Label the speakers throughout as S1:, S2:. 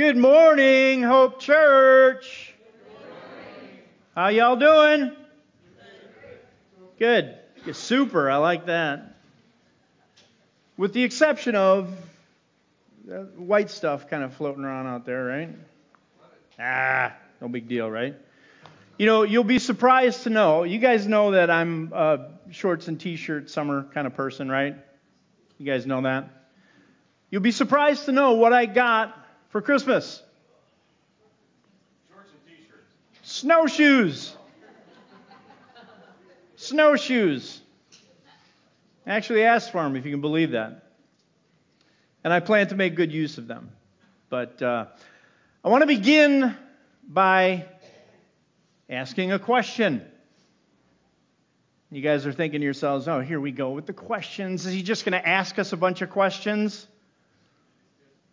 S1: Good morning, Hope Church. How y'all doing? Good. You're super. I like that. With the exception of white stuff kind of floating around out there, right? Ah, no big deal, right? You know, you'll be surprised to know. You guys know that I'm a shorts and t-shirt summer kind of person, right? You guys know that. You'll be surprised to know what I got for Christmas?
S2: Shorts and t-shirts.
S1: Snowshoes. Snowshoes. I actually asked for them, if you can believe that. And I plan to make good use of them. But uh, I want to begin by asking a question. You guys are thinking to yourselves, oh, here we go with the questions. Is he just going to ask us a bunch of questions?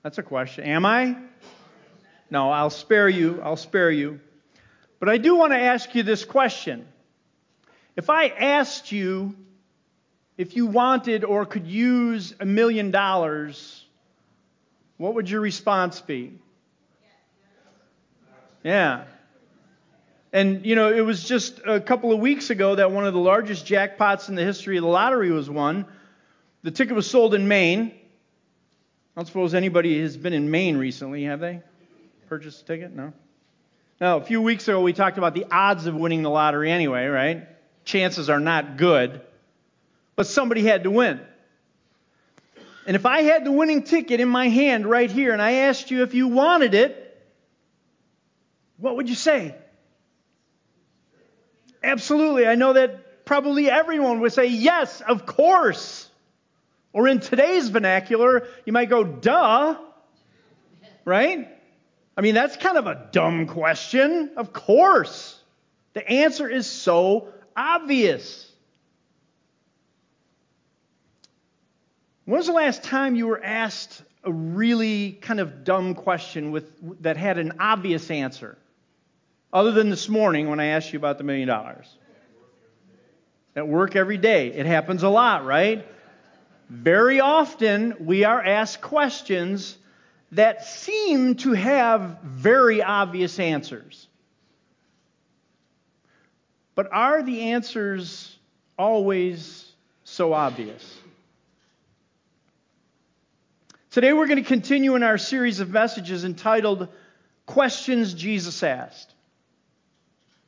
S1: That's a question. Am I? No, I'll spare you. I'll spare you. But I do want to ask you this question. If I asked you if you wanted or could use a million dollars, what would your response be? Yeah. And, you know, it was just a couple of weeks ago that one of the largest jackpots in the history of the lottery was won. The ticket was sold in Maine. I don't suppose anybody has been in Maine recently, have they? Purchased a ticket? No? Now, a few weeks ago, we talked about the odds of winning the lottery anyway, right? Chances are not good. But somebody had to win. And if I had the winning ticket in my hand right here and I asked you if you wanted it, what would you say? Absolutely. I know that probably everyone would say, yes, of course. Or in today's vernacular, you might go, duh, right? I mean, that's kind of a dumb question. Of course. The answer is so obvious. When was the last time you were asked a really kind of dumb question with, that had an obvious answer? Other than this morning when I asked you about the million dollars. At work every day. It happens a lot, right? Very often, we are asked questions that seem to have very obvious answers. But are the answers always so obvious? Today, we're going to continue in our series of messages entitled Questions Jesus Asked.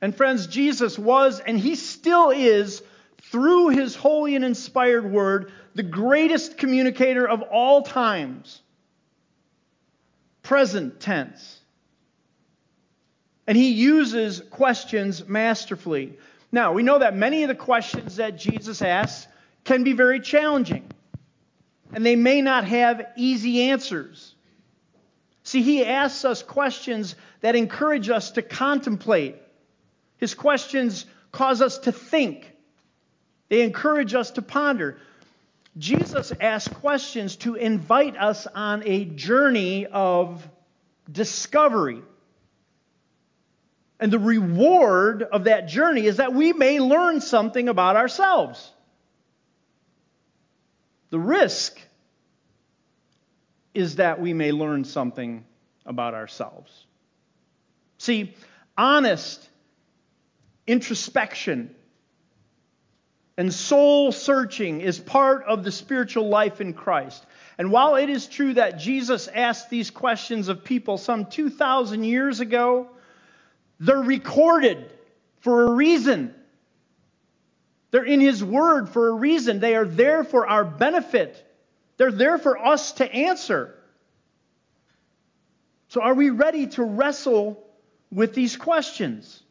S1: And friends, Jesus was and he still is through his holy and inspired word, the greatest communicator of all times. Present tense. And he uses questions masterfully. Now, we know that many of the questions that Jesus asks can be very challenging, and they may not have easy answers. See, he asks us questions that encourage us to contemplate. His questions cause us to think. They encourage us to ponder. Jesus asks questions to invite us on a journey of discovery. And the reward of that journey is that we may learn something about ourselves. The risk is that we may learn something about ourselves. See, honest introspection and soul searching is part of the spiritual life in Christ. And while it is true that Jesus asked these questions of people some 2,000 years ago, they're recorded for a reason. They're in His Word for a reason. They are there for our benefit. They're there for us to answer. So, are we ready to wrestle with these questions?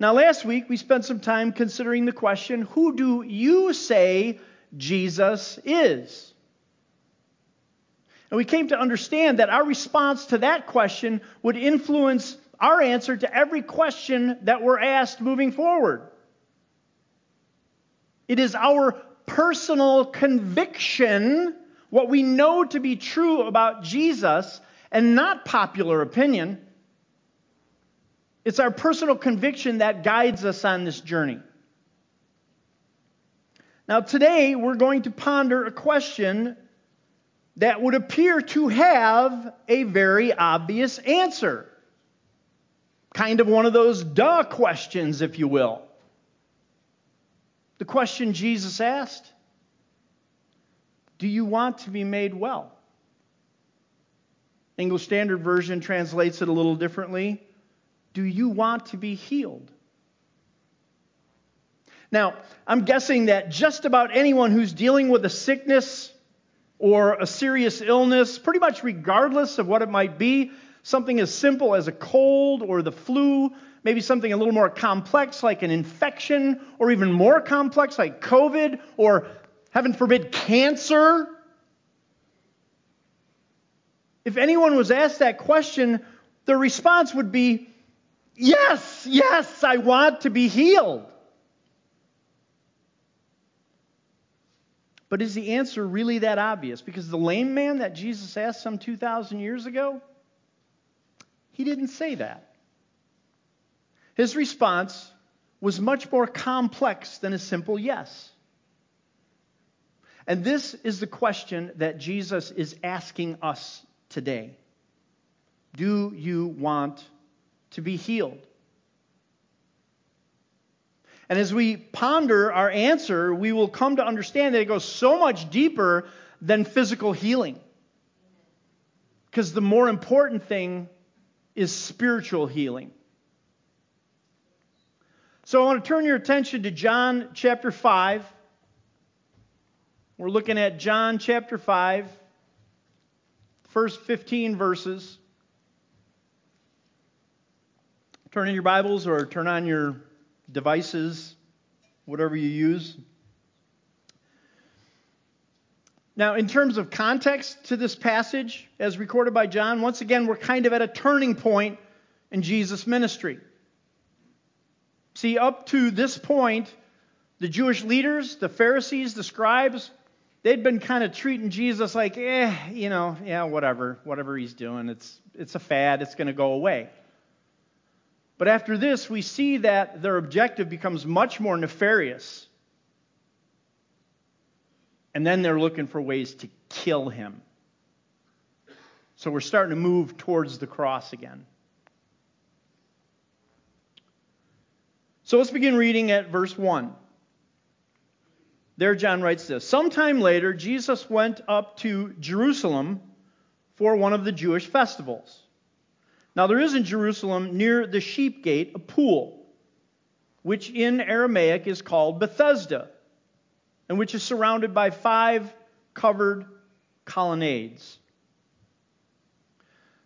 S1: Now, last week we spent some time considering the question who do you say Jesus is? And we came to understand that our response to that question would influence our answer to every question that we're asked moving forward. It is our personal conviction, what we know to be true about Jesus, and not popular opinion it's our personal conviction that guides us on this journey. Now, today we're going to ponder a question that would appear to have a very obvious answer. Kind of one of those duh questions, if you will. The question Jesus asked Do you want to be made well? English Standard Version translates it a little differently. Do you want to be healed? Now, I'm guessing that just about anyone who's dealing with a sickness or a serious illness, pretty much regardless of what it might be, something as simple as a cold or the flu, maybe something a little more complex like an infection, or even more complex like COVID, or heaven forbid, cancer. If anyone was asked that question, the response would be, Yes, yes, I want to be healed. But is the answer really that obvious? Because the lame man that Jesus asked some 2,000 years ago, he didn't say that. His response was much more complex than a simple yes. And this is the question that Jesus is asking us today Do you want to be healed? And as we ponder our answer, we will come to understand that it goes so much deeper than physical healing. Because the more important thing is spiritual healing. So I want to turn your attention to John chapter 5. We're looking at John chapter 5, first 15 verses. Turn in your Bibles or turn on your devices, whatever you use. Now, in terms of context to this passage, as recorded by John, once again, we're kind of at a turning point in Jesus' ministry. See, up to this point, the Jewish leaders, the Pharisees, the scribes, they'd been kind of treating Jesus like, eh, you know, yeah, whatever, whatever he's doing, it's, it's a fad, it's going to go away. But after this, we see that their objective becomes much more nefarious. And then they're looking for ways to kill him. So we're starting to move towards the cross again. So let's begin reading at verse 1. There, John writes this Sometime later, Jesus went up to Jerusalem for one of the Jewish festivals. Now, there is in Jerusalem near the sheep gate a pool, which in Aramaic is called Bethesda, and which is surrounded by five covered colonnades.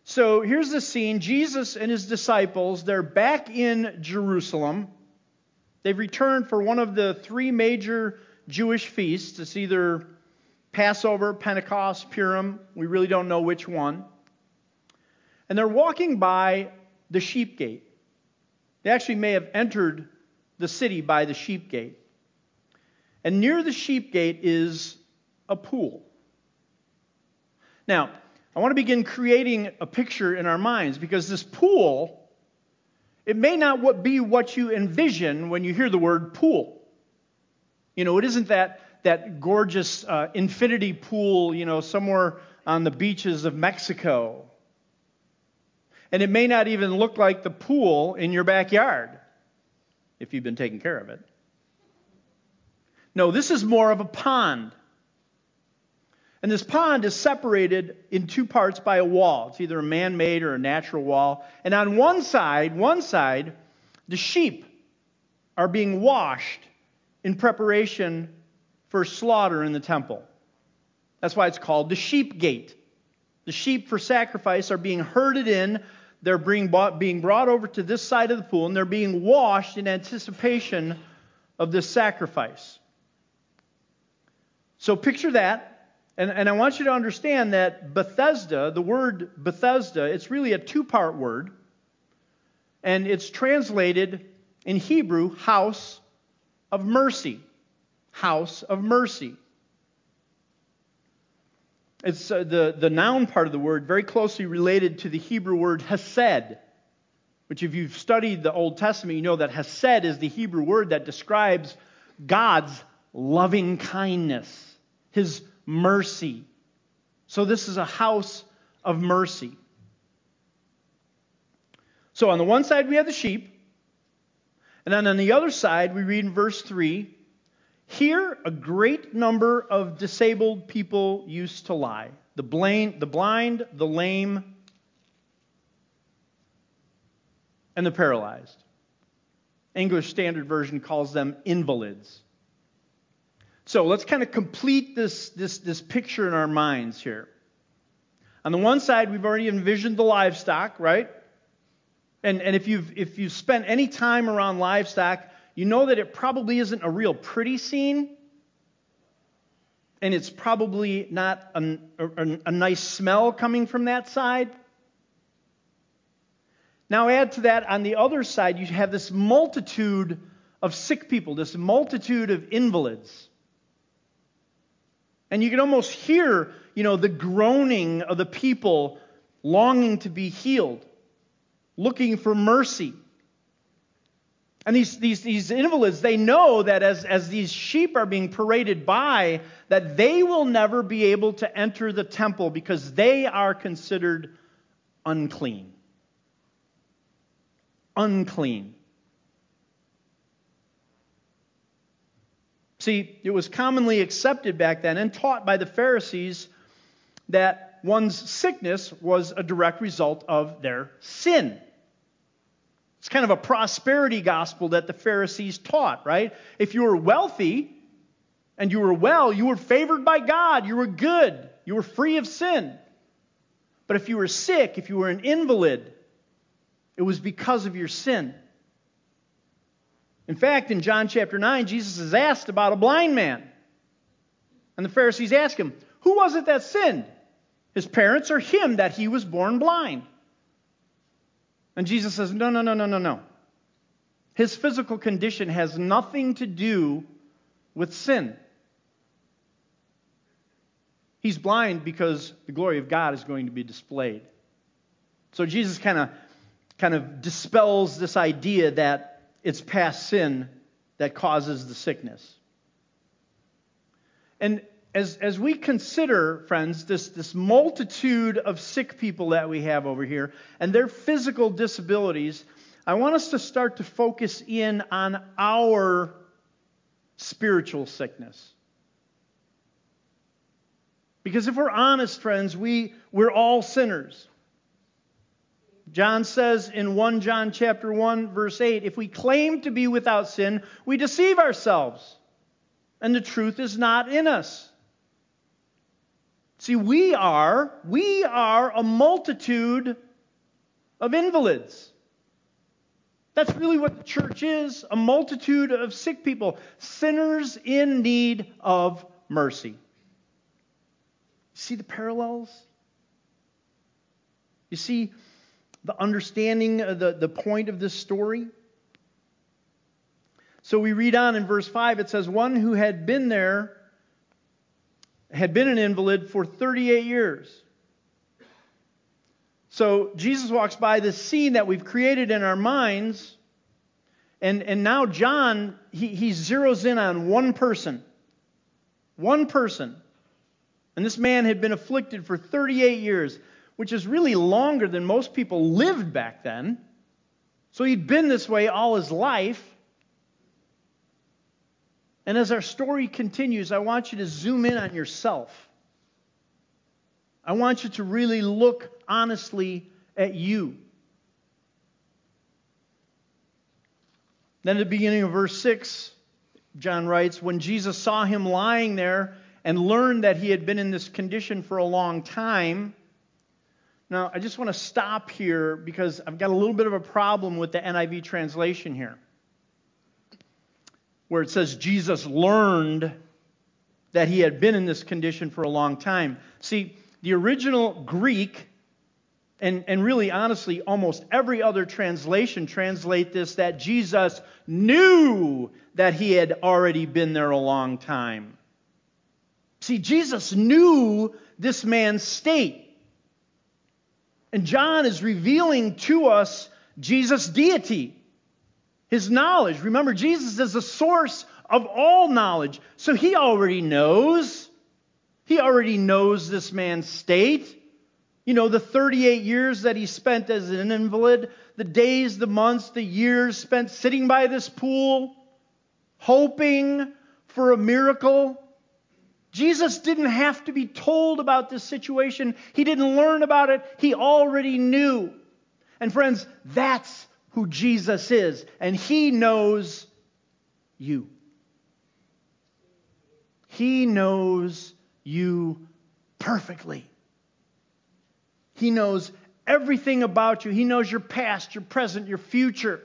S1: So here's the scene Jesus and his disciples, they're back in Jerusalem. They've returned for one of the three major Jewish feasts. It's either Passover, Pentecost, Purim. We really don't know which one and they're walking by the sheep gate. They actually may have entered the city by the sheep gate. And near the sheep gate is a pool. Now, I want to begin creating a picture in our minds because this pool, it may not be what you envision when you hear the word pool. You know, it isn't that, that gorgeous uh, infinity pool, you know, somewhere on the beaches of Mexico and it may not even look like the pool in your backyard if you've been taking care of it. No, this is more of a pond. And this pond is separated in two parts by a wall. It's either a man made or a natural wall. And on one side, one side, the sheep are being washed in preparation for slaughter in the temple. That's why it's called the sheep gate. The sheep for sacrifice are being herded in they're being brought, being brought over to this side of the pool and they're being washed in anticipation of this sacrifice. So picture that. And, and I want you to understand that Bethesda, the word Bethesda, it's really a two part word. And it's translated in Hebrew, house of mercy. House of mercy. It's uh, the, the noun part of the word very closely related to the Hebrew word hesed, which, if you've studied the Old Testament, you know that hesed is the Hebrew word that describes God's loving kindness, his mercy. So this is a house of mercy. So on the one side, we have the sheep. And then on the other side, we read in verse 3 Here a great number of disabled people used to lie the blind, the, blind, the lame, and the paralyzed. English Standard Version calls them invalids. So let's kind of complete this, this, this picture in our minds here. On the one side, we've already envisioned the livestock, right? And, and if, you've, if you've spent any time around livestock, you know that it probably isn't a real pretty scene. And it's probably not a, a, a nice smell coming from that side. Now, add to that, on the other side, you have this multitude of sick people, this multitude of invalids. And you can almost hear, you know, the groaning of the people longing to be healed looking for mercy. And these, these, these invalids, they know that as, as these sheep are being paraded by, that they will never be able to enter the temple because they are considered unclean. Unclean. See, it was commonly accepted back then and taught by the Pharisees that one's sickness was a direct result of their sin. It's kind of a prosperity gospel that the Pharisees taught, right? If you were wealthy and you were well, you were favored by God, you were good, you were free of sin. But if you were sick, if you were an invalid, it was because of your sin. In fact, in John chapter 9, Jesus is asked about a blind man. And the Pharisees ask him, Who was it that sinned? His parents or him that he was born blind? And Jesus says, No, no, no, no, no, no. His physical condition has nothing to do with sin. He's blind because the glory of God is going to be displayed. So Jesus kind of kind of dispels this idea that it's past sin that causes the sickness. And as, as we consider, friends, this, this multitude of sick people that we have over here and their physical disabilities, I want us to start to focus in on our spiritual sickness. Because if we're honest, friends, we, we're all sinners. John says in 1 John chapter 1 verse 8, if we claim to be without sin, we deceive ourselves, and the truth is not in us. See, we are, we are a multitude of invalids. That's really what the church is a multitude of sick people, sinners in need of mercy. See the parallels? You see the understanding of the, the point of this story? So we read on in verse 5, it says, One who had been there had been an invalid for 38 years. So Jesus walks by this scene that we've created in our minds, and, and now John, he, he zeroes in on one person. One person. And this man had been afflicted for 38 years, which is really longer than most people lived back then. So he'd been this way all his life. And as our story continues, I want you to zoom in on yourself. I want you to really look honestly at you. Then at the beginning of verse 6, John writes, When Jesus saw him lying there and learned that he had been in this condition for a long time. Now, I just want to stop here because I've got a little bit of a problem with the NIV translation here where it says Jesus learned that he had been in this condition for a long time. See, the original Greek, and, and really honestly, almost every other translation translate this that Jesus knew that he had already been there a long time. See, Jesus knew this man's state. And John is revealing to us Jesus' deity his knowledge. Remember, Jesus is the source of all knowledge. So he already knows. He already knows this man's state. You know, the 38 years that he spent as an invalid, the days, the months, the years spent sitting by this pool, hoping for a miracle. Jesus didn't have to be told about this situation. He didn't learn about it. He already knew. And friends, that's who Jesus is. And he knows you. He knows you perfectly. He knows everything about you. He knows your past, your present, your future.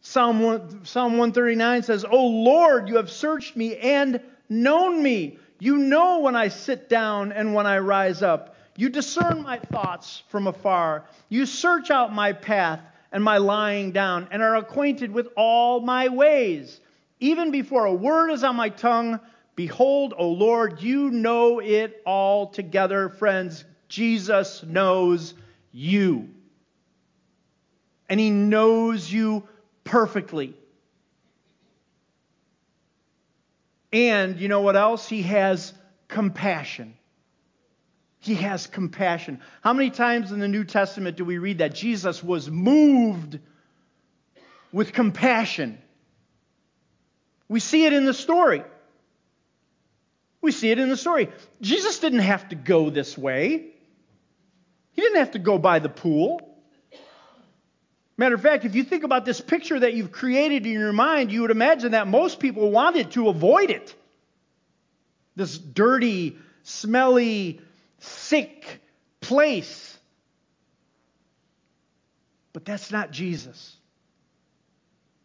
S1: Psalm, 1, Psalm 139 says, O Lord, you have searched me and known me. You know when I sit down and when I rise up. You discern my thoughts from afar. You search out my path and my lying down and are acquainted with all my ways. Even before a word is on my tongue, behold, O Lord, you know it all together, friends. Jesus knows you. And he knows you perfectly. And you know what else? He has compassion. He has compassion. How many times in the New Testament do we read that Jesus was moved with compassion? We see it in the story. We see it in the story. Jesus didn't have to go this way. He didn't have to go by the pool. Matter of fact, if you think about this picture that you've created in your mind, you would imagine that most people wanted to avoid it. This dirty, smelly, sick place. But that's not Jesus.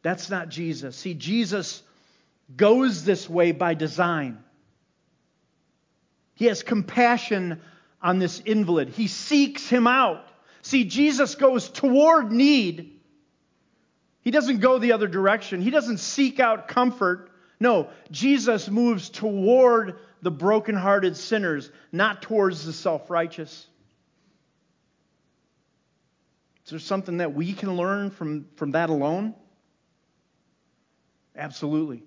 S1: That's not Jesus. See, Jesus goes this way by design. He has compassion on this invalid, he seeks him out. See, Jesus goes toward need. He doesn't go the other direction. He doesn't seek out comfort. No, Jesus moves toward the brokenhearted sinners, not towards the self righteous. Is there something that we can learn from, from that alone? Absolutely.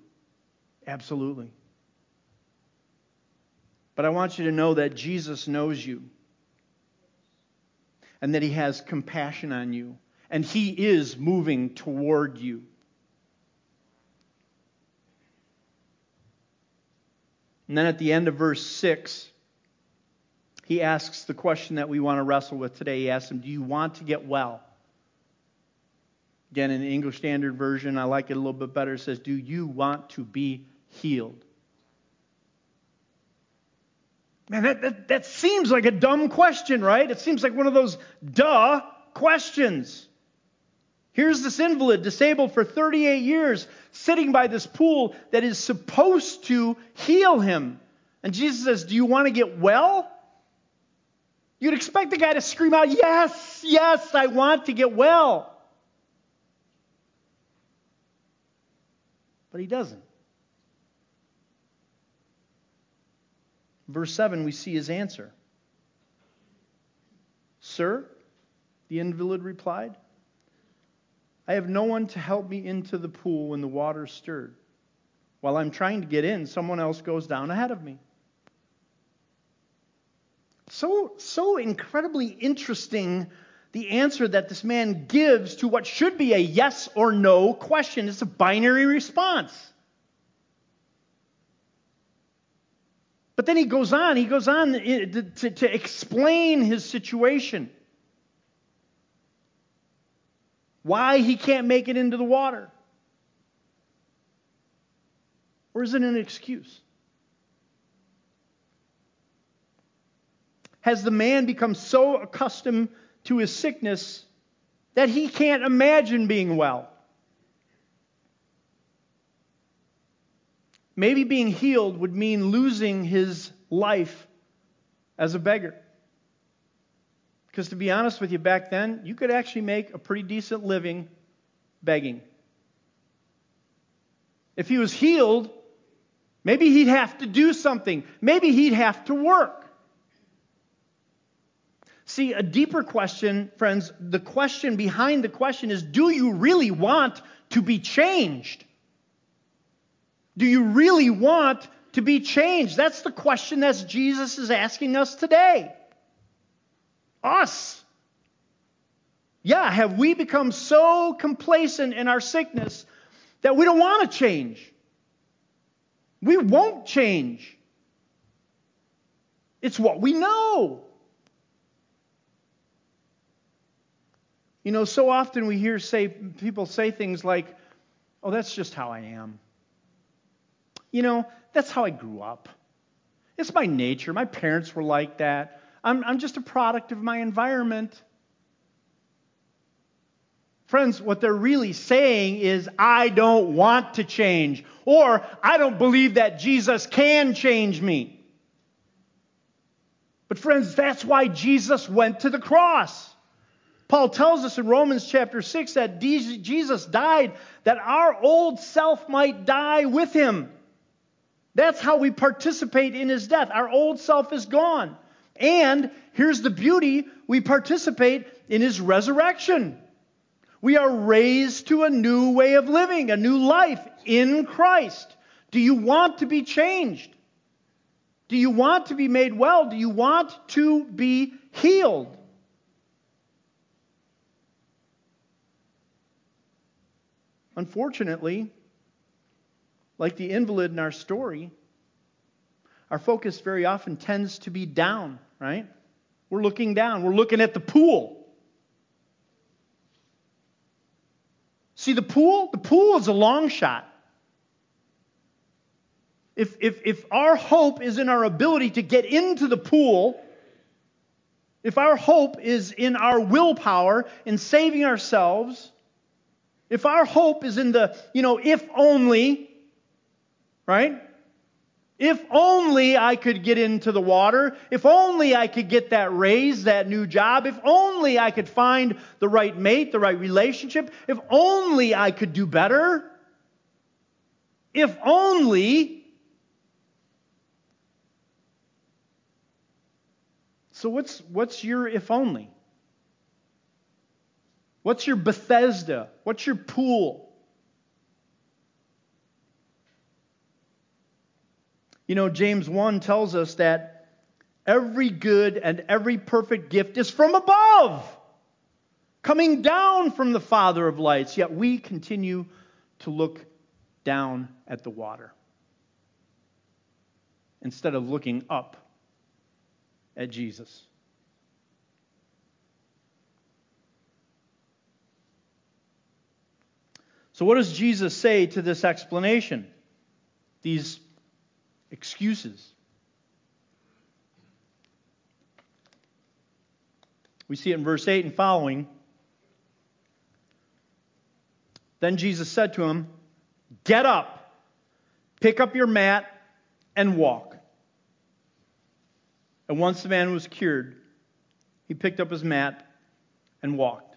S1: Absolutely. But I want you to know that Jesus knows you and that he has compassion on you, and he is moving toward you. And then at the end of verse 6, he asks the question that we want to wrestle with today. He asks him, Do you want to get well? Again, in the English Standard Version, I like it a little bit better. It says, Do you want to be healed? Man, that, that, that seems like a dumb question, right? It seems like one of those duh questions. Here's this invalid, disabled for 38 years, sitting by this pool that is supposed to heal him. And Jesus says, Do you want to get well? You'd expect the guy to scream out, Yes, yes, I want to get well. But he doesn't. Verse 7, we see his answer. Sir, the invalid replied, I have no one to help me into the pool when the water stirred. While I'm trying to get in, someone else goes down ahead of me. So, so incredibly interesting the answer that this man gives to what should be a yes or no question. It's a binary response. But then he goes on, he goes on eh, to, to, to explain his situation. Why he can't make it into the water. Or is it an excuse? Has the man become so accustomed to his sickness that he can't imagine being well? Maybe being healed would mean losing his life as a beggar. Because to be honest with you, back then, you could actually make a pretty decent living begging. If he was healed, maybe he'd have to do something. Maybe he'd have to work. See, a deeper question, friends, the question behind the question is do you really want to be changed? Do you really want to be changed? That's the question that Jesus is asking us today. Us. Yeah, have we become so complacent in our sickness that we don't want to change? We won't change. It's what we know. You know, so often we hear say people say things like, "Oh, that's just how I am." You know, that's how I grew up. It's my nature. My parents were like that. I'm, I'm just a product of my environment. Friends, what they're really saying is, I don't want to change, or I don't believe that Jesus can change me. But, friends, that's why Jesus went to the cross. Paul tells us in Romans chapter 6 that Jesus died that our old self might die with him. That's how we participate in his death. Our old self is gone. And here's the beauty we participate in his resurrection. We are raised to a new way of living, a new life in Christ. Do you want to be changed? Do you want to be made well? Do you want to be healed? Unfortunately, like the invalid in our story, our focus very often tends to be down, right? We're looking down. We're looking at the pool. See, the pool, the pool is a long shot. If, if, if our hope is in our ability to get into the pool, if our hope is in our willpower, in saving ourselves, if our hope is in the, you know, if only, right? If only I could get into the water. If only I could get that raise, that new job. If only I could find the right mate, the right relationship. If only I could do better. If only. So what's what's your if only? What's your Bethesda? What's your pool? You know, James 1 tells us that every good and every perfect gift is from above, coming down from the Father of lights, yet we continue to look down at the water instead of looking up at Jesus. So, what does Jesus say to this explanation? These excuses. We see it in verse 8 and following. Then Jesus said to him, Get up, pick up your mat, and walk. And once the man was cured, he picked up his mat and walked.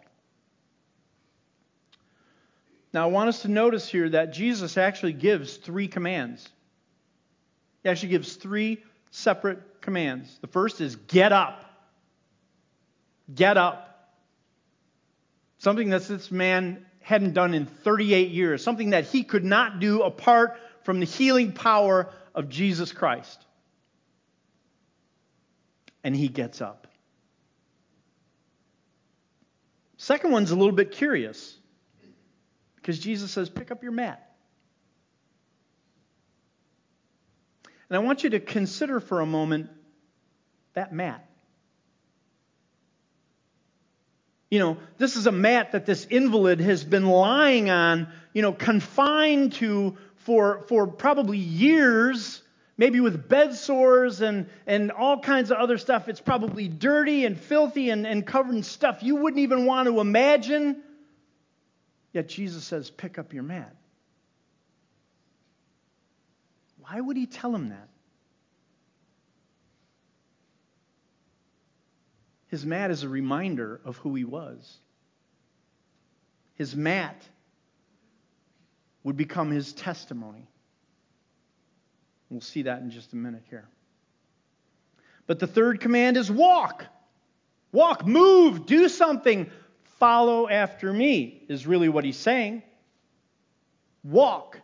S1: Now, I want us to notice here that Jesus actually gives three commands. Actually gives three separate commands. The first is get up. Get up. Something that this man hadn't done in 38 years, something that he could not do apart from the healing power of Jesus Christ. And he gets up. Second one's a little bit curious because Jesus says, Pick up your mat. And I want you to consider for a moment that mat. You know, this is a mat that this invalid has been lying on, you know, confined to for, for probably years, maybe with bed sores and, and all kinds of other stuff. It's probably dirty and filthy and, and covered in stuff you wouldn't even want to imagine. Yet Jesus says, pick up your mat. Why would he tell him that? His mat is a reminder of who he was. His mat would become his testimony. We'll see that in just a minute here. But the third command is walk. Walk, move, do something, follow after me, is really what he's saying. Walk.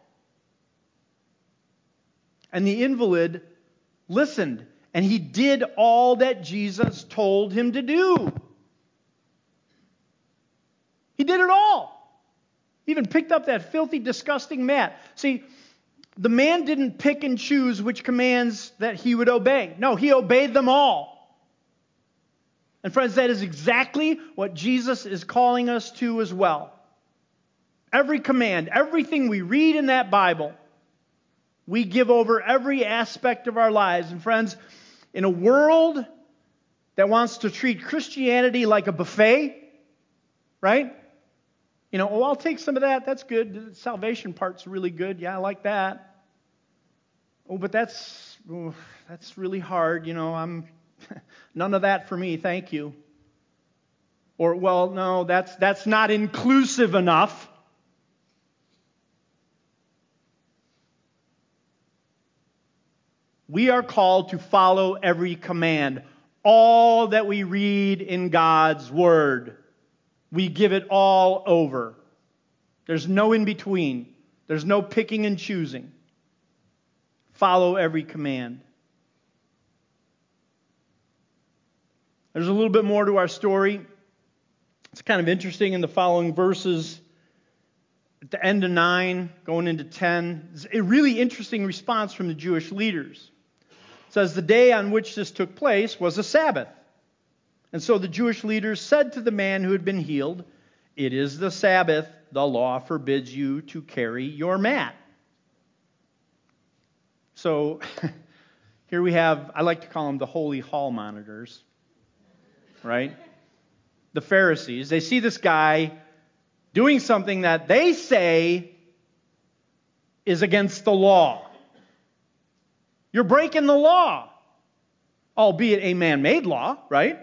S1: And the invalid listened, and he did all that Jesus told him to do. He did it all. He even picked up that filthy, disgusting mat. See, the man didn't pick and choose which commands that he would obey. No, he obeyed them all. And friends, that is exactly what Jesus is calling us to as well. Every command, everything we read in that Bible, we give over every aspect of our lives. And friends, in a world that wants to treat Christianity like a buffet, right? You know, oh, I'll take some of that. That's good. The salvation part's really good. Yeah, I like that. Oh, but that's oh, that's really hard. You know, I'm none of that for me. Thank you. Or well, no, that's that's not inclusive enough. We are called to follow every command, all that we read in God's Word. We give it all over. There's no in between, there's no picking and choosing. Follow every command. There's a little bit more to our story. It's kind of interesting in the following verses. At the end of 9, going into 10, it's a really interesting response from the Jewish leaders. Says, The day on which this took place was a Sabbath. And so the Jewish leaders said to the man who had been healed, It is the Sabbath. The law forbids you to carry your mat. So here we have, I like to call them the holy hall monitors, right? The Pharisees. They see this guy doing something that they say is against the law. You're breaking the law, albeit a man made law, right?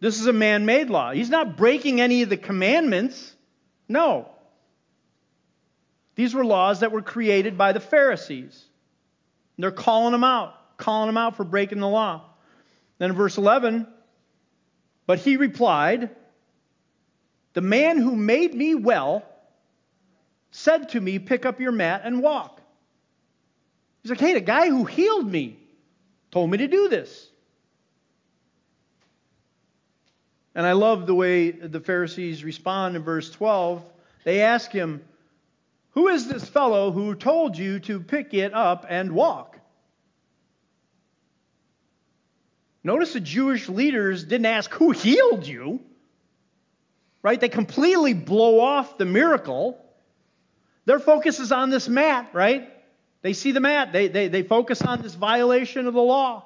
S1: This is a man made law. He's not breaking any of the commandments. No. These were laws that were created by the Pharisees. They're calling him out, calling him out for breaking the law. Then in verse 11, but he replied, The man who made me well said to me, Pick up your mat and walk. He's like, Hey, the guy who healed me told me to do this. And I love the way the Pharisees respond in verse 12. They ask him, Who is this fellow who told you to pick it up and walk? Notice the Jewish leaders didn't ask, Who healed you? Right? They completely blow off the miracle. Their focus is on this mat, right? They see the mat. They, they, they focus on this violation of the law.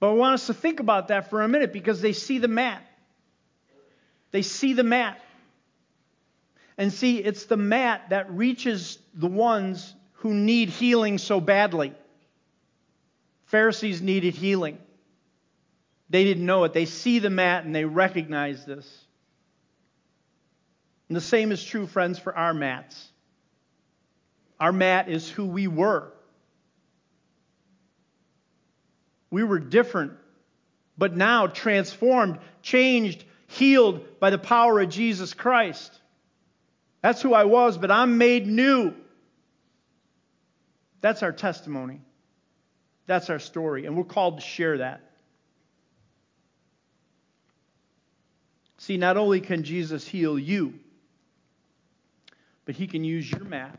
S1: But I want us to think about that for a minute because they see the mat. They see the mat. And see, it's the mat that reaches the ones who need healing so badly. Pharisees needed healing. They didn't know it. They see the mat and they recognize this. And the same is true, friends, for our mats. Our mat is who we were. We were different, but now transformed, changed, healed by the power of Jesus Christ. That's who I was, but I'm made new. That's our testimony. That's our story, and we're called to share that. See, not only can Jesus heal you, but he can use your mat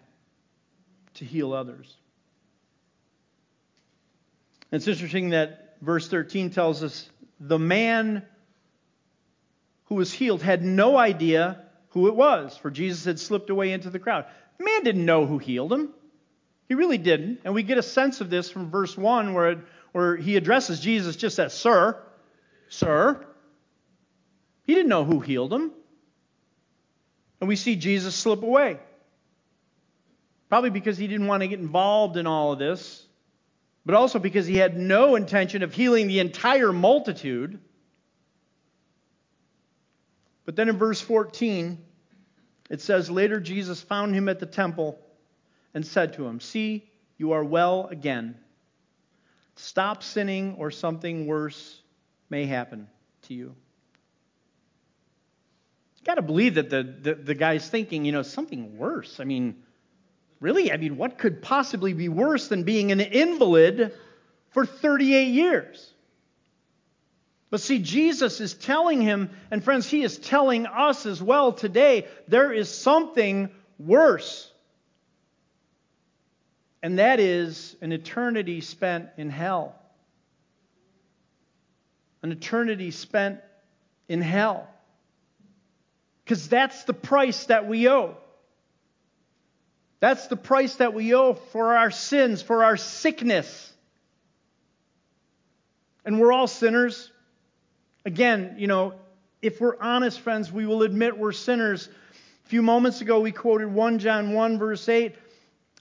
S1: to heal others. It's interesting that verse 13 tells us the man who was healed had no idea who it was, for Jesus had slipped away into the crowd. The man didn't know who healed him. He really didn't. And we get a sense of this from verse 1 where, it, where he addresses Jesus just as, Sir, Sir. He didn't know who healed him. And we see Jesus slip away. Probably because he didn't want to get involved in all of this but also because he had no intention of healing the entire multitude. But then in verse 14, it says, Later Jesus found him at the temple and said to him, See, you are well again. Stop sinning, or something worse may happen to you. You got to believe that the, the, the guy's thinking, you know, something worse. I mean, really, I mean, what could possibly be worse than being an invalid for 38 years? But see, Jesus is telling him, and friends, he is telling us as well today, there is something worse. And that is an eternity spent in hell. An eternity spent in hell. Because that's the price that we owe. That's the price that we owe for our sins, for our sickness. And we're all sinners. Again, you know, if we're honest, friends, we will admit we're sinners. A few moments ago, we quoted 1 John 1, verse 8.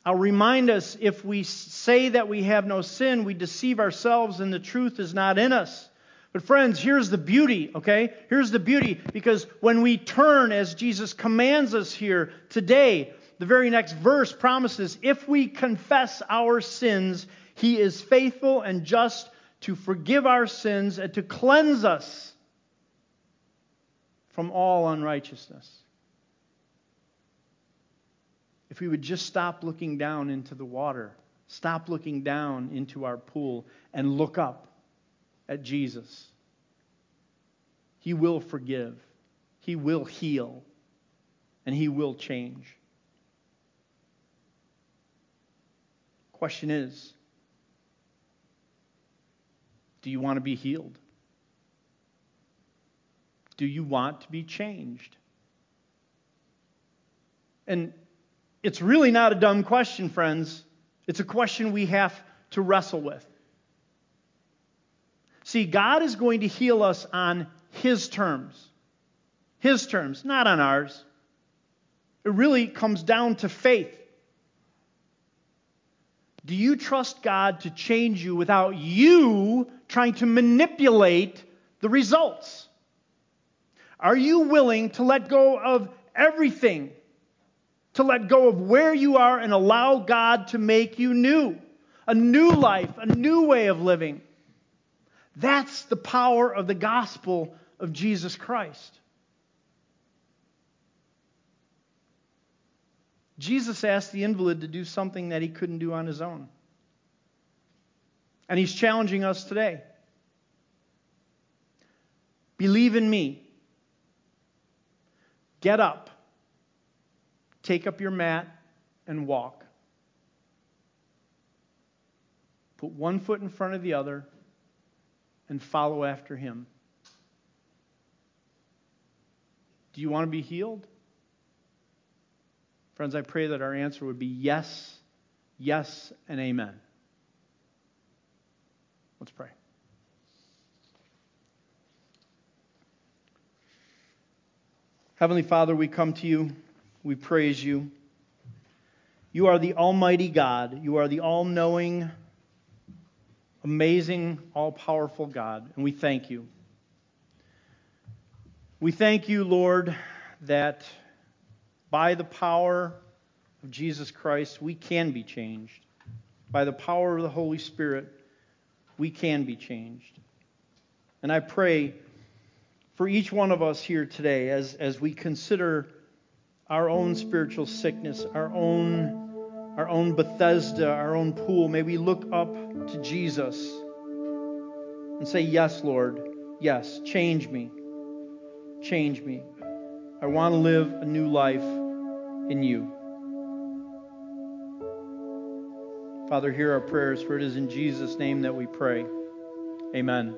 S1: I'll remind us if we say that we have no sin, we deceive ourselves and the truth is not in us. But, friends, here's the beauty, okay? Here's the beauty because when we turn, as Jesus commands us here today, the very next verse promises if we confess our sins, he is faithful and just to forgive our sins and to cleanse us from all unrighteousness. If we would just stop looking down into the water, stop looking down into our pool, and look up at Jesus, He will forgive, He will heal, and He will change. Question is do you want to be healed? Do you want to be changed? And it's really not a dumb question, friends. It's a question we have to wrestle with. See, God is going to heal us on His terms. His terms, not on ours. It really comes down to faith. Do you trust God to change you without you trying to manipulate the results? Are you willing to let go of everything? To let go of where you are and allow God to make you new? A new life, a new way of living. That's the power of the gospel of Jesus Christ. Jesus asked the invalid to do something that he couldn't do on his own. And he's challenging us today. Believe in me. Get up. Take up your mat and walk. Put one foot in front of the other and follow after him. Do you want to be healed? Friends, I pray that our answer would be yes, yes, and amen. Let's pray. Heavenly Father, we come to you. We praise you. You are the Almighty God. You are the all knowing, amazing, all powerful God, and we thank you. We thank you, Lord, that by the power of Jesus Christ, we can be changed. By the power of the Holy Spirit, we can be changed. And I pray for each one of us here today as, as we consider our own spiritual sickness, our own, our own Bethesda, our own pool, may we look up to Jesus and say, Yes, Lord, yes, change me. Change me. I want to live a new life in you. Father, hear our prayers, for it is in Jesus' name that we pray. Amen.